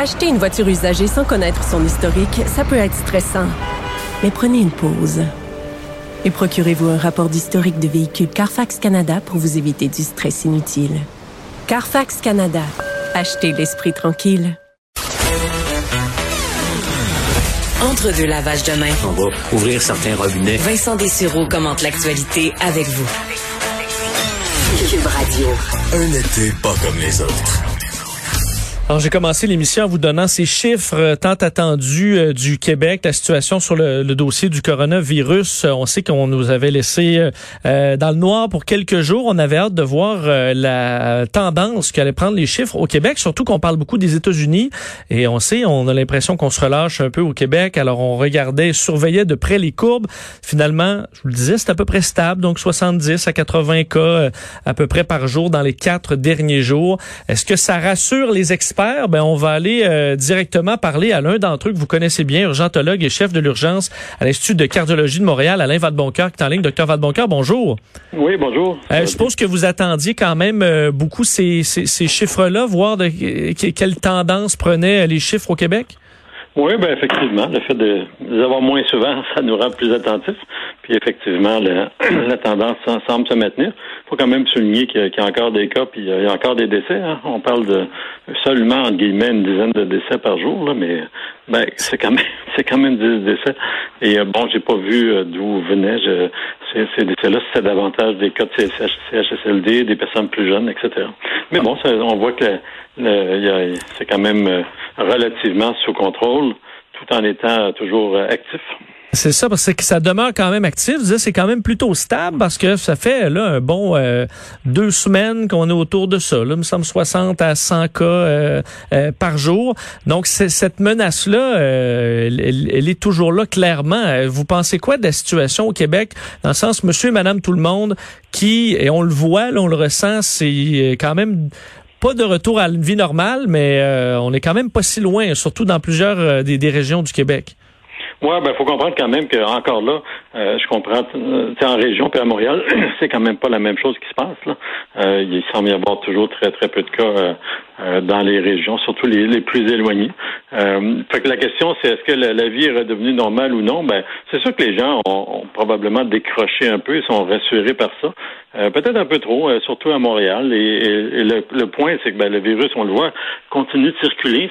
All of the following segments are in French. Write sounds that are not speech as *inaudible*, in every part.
Acheter une voiture usagée sans connaître son historique, ça peut être stressant. Mais prenez une pause. Et procurez-vous un rapport d'historique de véhicule Carfax Canada pour vous éviter du stress inutile. Carfax Canada. Achetez l'esprit tranquille. Entre deux lavages de main. On va ouvrir certains robinets. Vincent Dessureau commente l'actualité avec vous. Cube Radio. Un été pas comme les autres. Alors, j'ai commencé l'émission en vous donnant ces chiffres euh, tant attendus euh, du Québec, la situation sur le, dossier du coronavirus. Euh, on sait qu'on nous avait laissé dans le noir pour quelques jours. On avait hâte de voir la tendance qu'allaient prendre les chiffres au Québec, surtout qu'on parle beaucoup des États-Unis. Et on sait, on a l'impression qu'on se relâche un peu au Québec. Alors, on regardait, surveillait de près les courbes. Finalement, je vous le disais, c'est à peu près stable, donc 70 à 80 cas à peu près par jour dans les quatre derniers jours. Est-ce que ça rassure les experts? Ben, on va aller euh, directement parler à l'un d'entre eux que vous connaissez bien, urgentologue et chef de l'urgence à l'Institut de cardiologie de Montréal, Alain Vadeboncoeur, qui est en ligne. Docteur Vadeboncoeur, bonjour. Oui, bonjour. Euh, je suppose que vous attendiez quand même euh, beaucoup ces, ces, chiffres-là, voir de, quelle tendance prenaient les chiffres au Québec? Oui, ben effectivement, le fait de les avoir moins souvent, *laughs* ça nous rend plus attentifs. Puis effectivement, *clears throat* la tendance semble se maintenir. Il faut quand même souligner qu'il y, a encore des cas, puis il y a encore des décès. Hein. On parle de seulement entre guillemets une dizaine de décès par jour, là, mais ben c'est quand même *laughs* c'est quand même 10 décès. Et euh, bon, j'ai pas vu euh, d'où venaient ces, décès-là. C'est davantage des cas de CHSLD, des personnes plus jeunes, etc. Mais bon, on voit que c'est quand même euh, relativement sous contrôle, tout en étant toujours actif. C'est ça, parce que ça demeure quand même actif. C'est quand même plutôt stable parce que ça fait là un bon euh, deux semaines qu'on est autour de ça. Là, me semble 60 à 100 cas euh, euh, par jour. Donc cette menace-là, elle, elle, est toujours là clairement. Vous pensez quoi de la situation au Québec? Dans le sens Monsieur et Madame tout le monde qui et on le voit, on le ressent, c'est quand même pas de retour à une vie normale, mais on est quand même pas si loin, surtout dans plusieurs des régions du Québec. Oui, ben faut comprendre quand même que encore là, euh, je comprends, euh, en région puis à Montréal, *clears throat* c'est quand même pas la même chose qui se passe là. Euh, il semble y avoir toujours très très peu de cas dans les régions, surtout les, les plus éloignées. fait que la question c'est est-ce que la, vie est redevenue normale ou non? Ben c'est sûr que les gens ont, probablement décroché un peu, ils sont rassurés par ça. Peut-être un peu trop, surtout à Montréal. Et, le, le, point c'est que ben, le virus, on le voit, continue de circuler.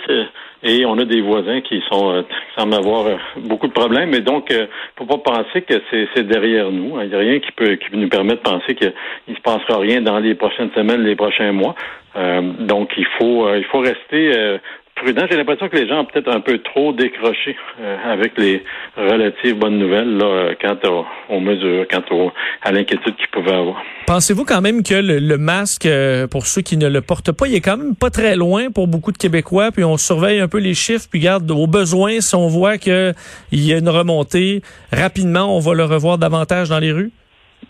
Et on a des voisins qui sont euh, qui semblent avoir euh, beaucoup de problèmes. Et donc, euh, faut pas penser que c'est derrière nous. Il n'y a rien qui peut qui nous permet de penser qu'il ne se passera rien dans les prochaines semaines, les prochains mois. Euh, donc, il faut il faut rester prudent. J'ai l'impression que les gens ont peut-être un peu trop décroché euh, avec les relatives bonnes nouvelles là, quant aux, mesures, quant à l'inquiétude qu'ils pouvaient avoir. Pensez-vous quand même que le, masque, euh, pour ceux qui ne le portent pas, il est quand même pas très loin pour beaucoup de Québécois, puis on surveille un peu les chiffres, puis garde au besoin, si on voit qu'il y a une remontée, rapidement, on va le revoir davantage dans les rues?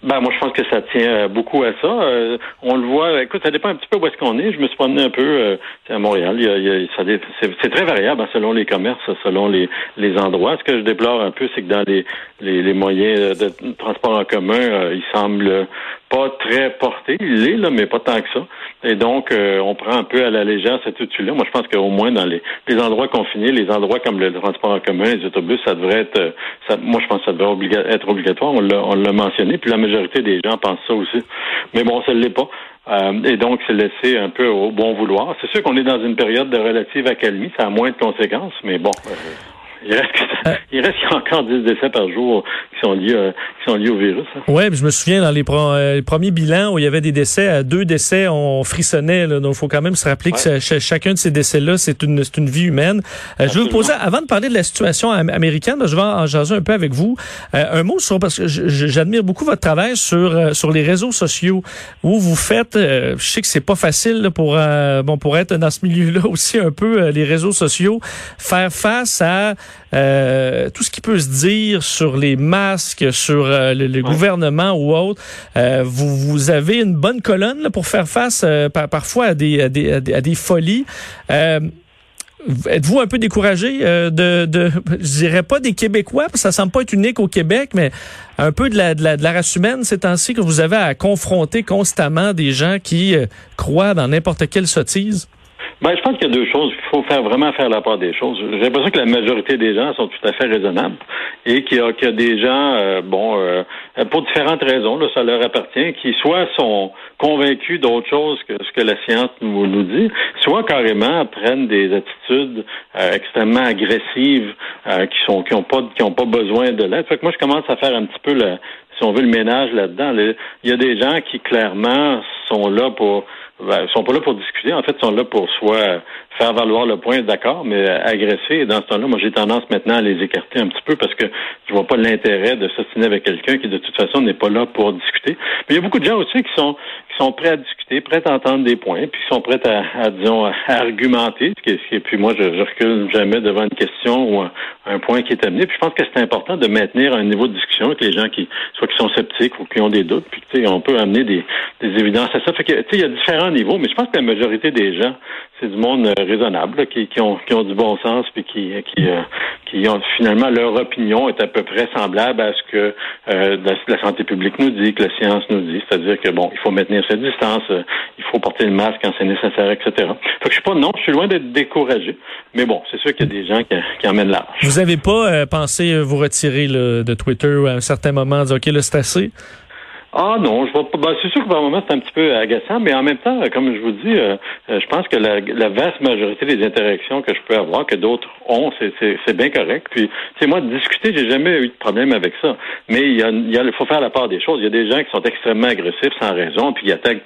Ben moi je pense que ça tient euh, beaucoup à ça. Euh, on le voit. Écoute, ça dépend un petit peu où est-ce qu'on est. Je me suis promené un peu euh, à Montréal. Il y a, il y a, c'est, très variable hein, selon les commerces, selon les, les endroits. Ce que je déplore un peu, c'est que dans les, les, les moyens de transport en commun, il semble pas très porté. Il l'est, là, mais pas tant que ça. Et donc, euh, on prend un peu à la légère cette outil-là. Moi, je pense qu'au moins dans les, les, endroits confinés, les endroits comme le transport en commun, les autobus, ça devrait être, euh, ça, moi, je pense que ça devrait être obligatoire. On l'a, on l'a mentionné. Puis la majorité des gens pensent ça aussi. Mais bon, ça ne l'est pas. Euh, et donc, c'est laissé un peu au bon vouloir. C'est sûr qu'on est dans une période de relative accalmie. Ça a moins de conséquences, mais bon. Il reste, euh. il reste encore 10 décès par jour qui sont liés, euh, qui sont liés au virus. Hein. Oui, je me souviens dans les, euh, premiers bilans où il y avait des décès, à deux décès, on frissonnait. Là, donc, il faut quand même se rappeler que chacun de ces décès-là, c'est une, une vie humaine. je vais vous poser, avant de parler de la situation américaine, je vais en jaser un peu avec vous. un mot sur, parce que j'admire beaucoup votre travail sur, sur les réseaux sociaux où vous faites, je sais que c'est pas facile pour, bon, pour être dans ce milieu-là *laughs* aussi un peu, les réseaux sociaux, faire face à euh, tout ce qui peut se dire sur les masques, sur euh, le, gouvernement ou autre. Euh, vous, vous avez une bonne colonne là, pour faire face parfois à des, à des, à des, folies. Êtes-vous un peu découragé de, de, je dirais pas des Québécois, parce que ça semble pas être unique au Québec, mais un peu de la, de la, de la race humaine ces temps-ci que vous avez à confronter constamment des gens qui croient dans n'importe quelle sottise? Ben, je pense qu'il y a deux choses. Il faut faire vraiment faire la part des choses. J'ai l'impression que la majorité des gens sont tout à fait raisonnables et qu'il y a, qu'il y a des gens, euh, bon, euh, pour différentes raisons, là, ça leur appartient, qui soit sont convaincus d'autre chose que ce que la science nous, nous dit, soit carrément prennent des attitudes euh, extrêmement agressives qui sont qui ont pas qui ont pas besoin de l'aide. Fait que moi, je commence à faire un petit peu le, si on veut le ménage là-dedans. Il y a des gens qui clairement sont là pour ben, ils sont pas là pour discuter. En fait, ils sont là pour soit faire valoir le point, d'accord, mais agresser. Et dans ce temps-là, moi, j'ai tendance maintenant à les écarter un petit peu parce que je vois pas l'intérêt de s'assiner avec quelqu'un qui, de toute façon, n'est pas là pour discuter. Mais il y a beaucoup de gens aussi qui sont qui sont prêts à discuter, prêts à entendre des points, puis qui sont prêts à, disons, à argumenter. Et puis moi, je, je recule jamais devant une question ou un, point qui est amené. Puis je pense que c'est important de maintenir un niveau de discussion avec les gens qui soit qui sont sceptiques ou qui ont des doutes. Puis tu sais, on peut amener des, des évidences à ça. Fait que tu sais, il y a différents niveaux, mais je pense que la majorité des gens, c'est du monde euh, raisonnable, qui, ont, du bon sens, puis qui, qui, euh, qui ont finalement leur opinion est à peu près semblable à ce que euh, la, santé publique nous dit, que la science nous dit, c'est-à-dire que bon, il faut maintenir cette distance, il faut porter le masque quand c'est nécessaire, etc. Fait que je suis pas non, je suis loin d'être découragé, mais bon, c'est sûr qu'il y a des gens qui, emmènent l'âge. Vous avez pas pensé vous retirer de Twitter à un certain moment, dire ok, là c'est assez? Ah non, je vois pas. Ben, c'est sûr que par moment c'est un petit peu agaçant, mais en même temps, comme je vous dis, euh, euh, je pense que la, vaste majorité des interactions que je peux avoir, que d'autres ont, c'est bien correct. Puis, sais, moi, discuter, j'ai jamais eu de problème avec ça. Mais il y a, il faut faire la part des choses. Il y a des gens qui sont extrêmement agressifs sans raison, puis qui attaquent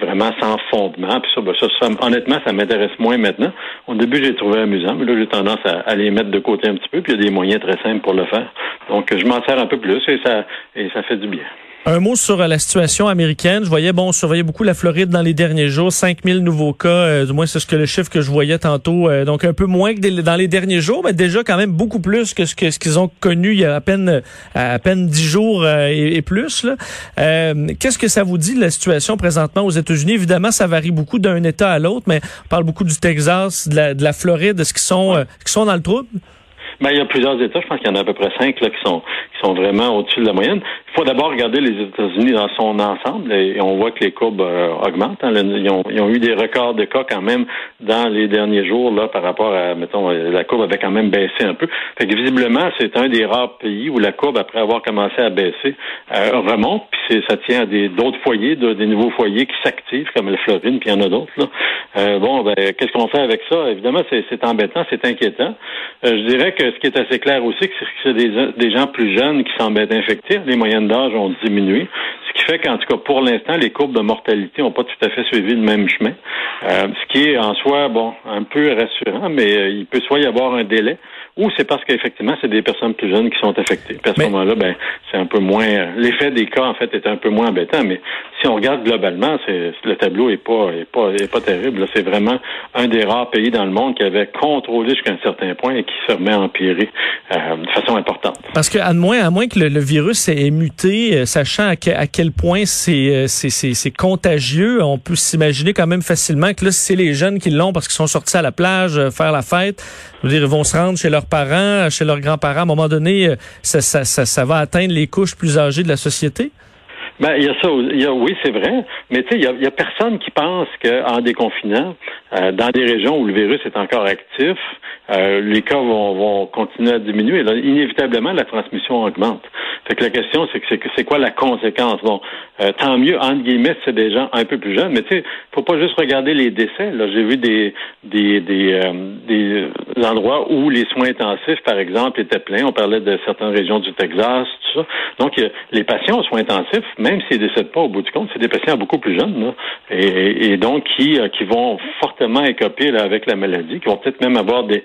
vraiment sans fondement. Puis ça, ben, ça, honnêtement, ça m'intéresse moins maintenant. Au début, j'ai trouvé amusant, mais là, j'ai tendance à, à, les mettre de côté un petit peu. Puis il y a des moyens très simples pour le faire. Donc, je m'en sers un peu plus et ça, et ça fait du bien. Un mot sur euh, la situation américaine. Je voyais, bon, on surveillait beaucoup la Floride dans les derniers jours. 5000 nouveaux cas, euh, du moins c'est ce que le chiffre que je voyais tantôt. Euh, donc un peu moins que dans les derniers jours, mais déjà quand même beaucoup plus que ce qu'ils ont connu il y a à peine à peine 10 jours et, plus. Qu'est-ce que ça vous dit de la situation présentement aux États-Unis? Évidemment, ça varie beaucoup d'un État à l'autre, mais on parle beaucoup du Texas, de la, de la Floride, est-ce qu'ils sont qui sont dans le trouble? Ben, il y a plusieurs États, je pense qu'il y en a à peu près cinq là, qui sont qui sont vraiment au-dessus de la moyenne. Il faut d'abord regarder les États-Unis dans son ensemble et on voit que les courbes euh, augmentent. Hein. Ils, ont, ils, ont, eu des records de cas quand même dans les derniers jours là par rapport à, mettons, la courbe avait quand même baissé un peu. Fait que visiblement, c'est un des rares pays où la courbe, après avoir commencé à baisser, euh, remonte. Puis ça tient à des d'autres foyers, des nouveaux foyers qui s'activent, comme la Floride, puis il y en a d'autres. Euh, bon, ben, qu'est-ce qu'on fait avec ça? Évidemment, c'est embêtant, c'est inquiétant. je dirais que ce qui est assez clair aussi, c'est que c'est des, gens plus jeunes qui semblent infectés. Les moyennes d'âge ont diminué. Ce qui fait qu'en tout cas, pour l'instant, les courbes de mortalité n'ont pas tout à fait suivi le même chemin. Euh, ce qui est en soi, bon, un peu rassurant, mais euh, il peut soit y avoir un délai ou c'est parce qu'effectivement, c'est des personnes plus jeunes qui sont affectées. Puis à ce moment-là, ben, c'est un peu moins. L'effet des cas, en fait, est un peu moins embêtant. Mais si on regarde globalement, c'est le tableau est pas est pas est pas terrible. C'est vraiment un des rares pays dans le monde qui avait contrôlé jusqu'à un certain point et qui se remet à empirer euh, de façon importante. Parce que à moins à moins que le, virus ait muté, euh, sachant à, quel point euh, c'est c'est contagieux, on peut s'imaginer quand même facilement que là, c'est les jeunes qui l'ont parce qu'ils sont sortis à la plage faire la fête, je veux dire, ils vont se rendre chez leurs parents, chez leurs grands-parents. À un moment donné, ça, ça, ça, ça va atteindre les couches plus âgées de la société? Ben, il y a ça. Y a, oui, c'est vrai. Mais tu sais, il y a, personne qui pense qu'en déconfinant, euh, dans des régions où le virus est encore actif, euh, les cas vont, vont, continuer à diminuer. Là, inévitablement, la transmission augmente. Fait que la question, c'est que c'est quoi la conséquence? Bon, euh, tant mieux, entre guillemets, c'est des gens un peu plus jeunes, mais tu sais, faut pas juste regarder les décès. Là, j'ai vu des des des, des endroits où les soins intensifs, par exemple, étaient pleins. On parlait de certaines régions du Texas, tout ça. Donc, les patients aux soins intensifs, même s'ils ne décèdent pas au bout du compte, c'est des patients beaucoup plus jeunes, là, et, donc qui qui vont fortement écoper là, avec la maladie, qui vont peut-être même avoir des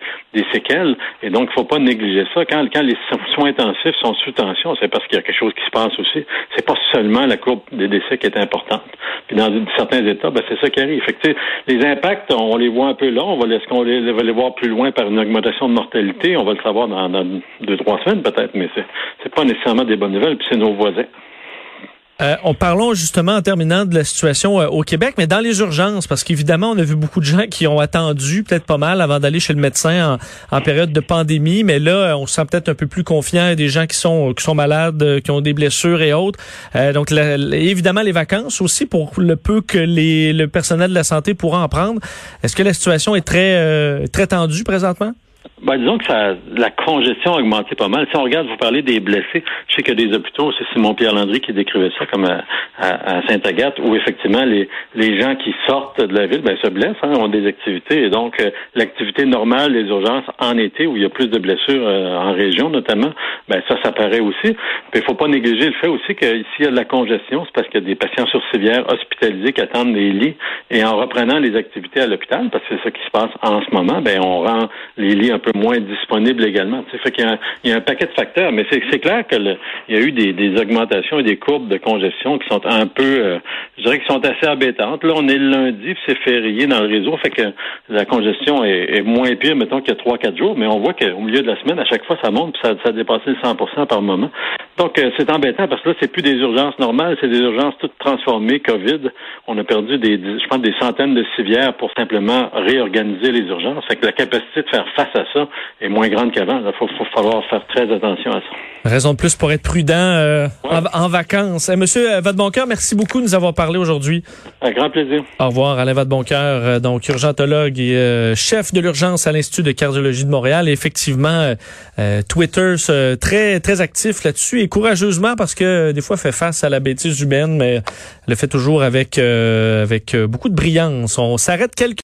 séquelles. Et donc, il faut pas négliger ça. Quand, quand les soins intensifs sont sous tension, c'est parce qu'il y a quelque chose qui se passe aussi. C'est pas seulement la courbe des décès qui est importante. Puis dans certains États, ben, c'est ça qui arrive. Fait les impacts, on les voit un peu là. On va, laisser, on les, va les voir plus loin par une augmentation de mortalité? On va le savoir dans, dans deux, trois semaines peut-être, mais c'est pas nécessairement des bonnes nouvelles. Puis c'est nos voisins. Euh, on parlons justement en terminant de la situation euh, au Québec, mais dans les urgences, parce qu'évidemment, on a vu beaucoup de gens qui ont attendu peut-être pas mal avant d'aller chez le médecin en, période de pandémie, mais là, on se sent peut-être un peu plus confiant. des gens qui sont qui sont malades, euh, qui ont des blessures et autres. Euh, donc, évidemment, les vacances aussi pour le peu que les, le personnel de la santé pourra en prendre. Est-ce que la situation est très très tendue présentement? Ben, disons que ça, la congestion a augmenté pas mal. Si on regarde, vous parlez des blessés, je sais qu'il y a des hôpitaux, c'est Simon-Pierre Landry qui décrivait ça comme à, à, Sainte-Agathe, où effectivement les, les gens qui sortent de la ville ben, se blessent, hein, ont des activités. Et donc, euh, l'activité normale les urgences en été, où il y a plus de blessures euh, en région notamment, ben ça, ça paraît aussi. Il faut pas négliger le fait aussi que s'il y a de la congestion, c'est parce qu'il y a des patients sur civière hospitalisés qui attendent des lits. Et en reprenant les activités à l'hôpital, parce que c'est ça qui se passe en ce moment, ben on rend les lits un peu moins disponibles également. Tu fait qu'il y, a il y a un paquet de facteurs, mais c'est clair que il y a eu des, des, augmentations et des courbes de congestion qui sont un peu, euh, je dirais, qui sont assez embêtantes. Là, on est le lundi, c'est férié dans le réseau, fait que la congestion est, est moins pire, mettons, qu'il y a trois, quatre jours, mais on voit qu'au milieu de la semaine, à chaque fois, ça monte, puis ça, ça a dépassé le 100% par moment. Donc, euh, c'est embêtant parce que là, c'est plus des urgences normales, c'est des urgences toutes transformées, COVID. On a perdu des, je pense, des centaines de civières pour simplement réorganiser les urgences. Fait que la capacité de faire face à ça est moins grande qu'avant. Il faut, faut, falloir faire très attention à ça. Raison de plus pour être prudent euh, en, vacances. Eh, monsieur euh, Vadeboncoeur, merci beaucoup de nous avoir parlé aujourd'hui. Un grand plaisir. Au revoir, Alain Vadeboncoeur, euh, donc urgentologue et chef de l'urgence à l'Institut de cardiologie de Montréal. Et effectivement, Twitter très très actif là-dessus courageusement parce que des fois fait face à la bêtise humaine, mais le fait toujours avec avec beaucoup de brillance. On s'arrête quelques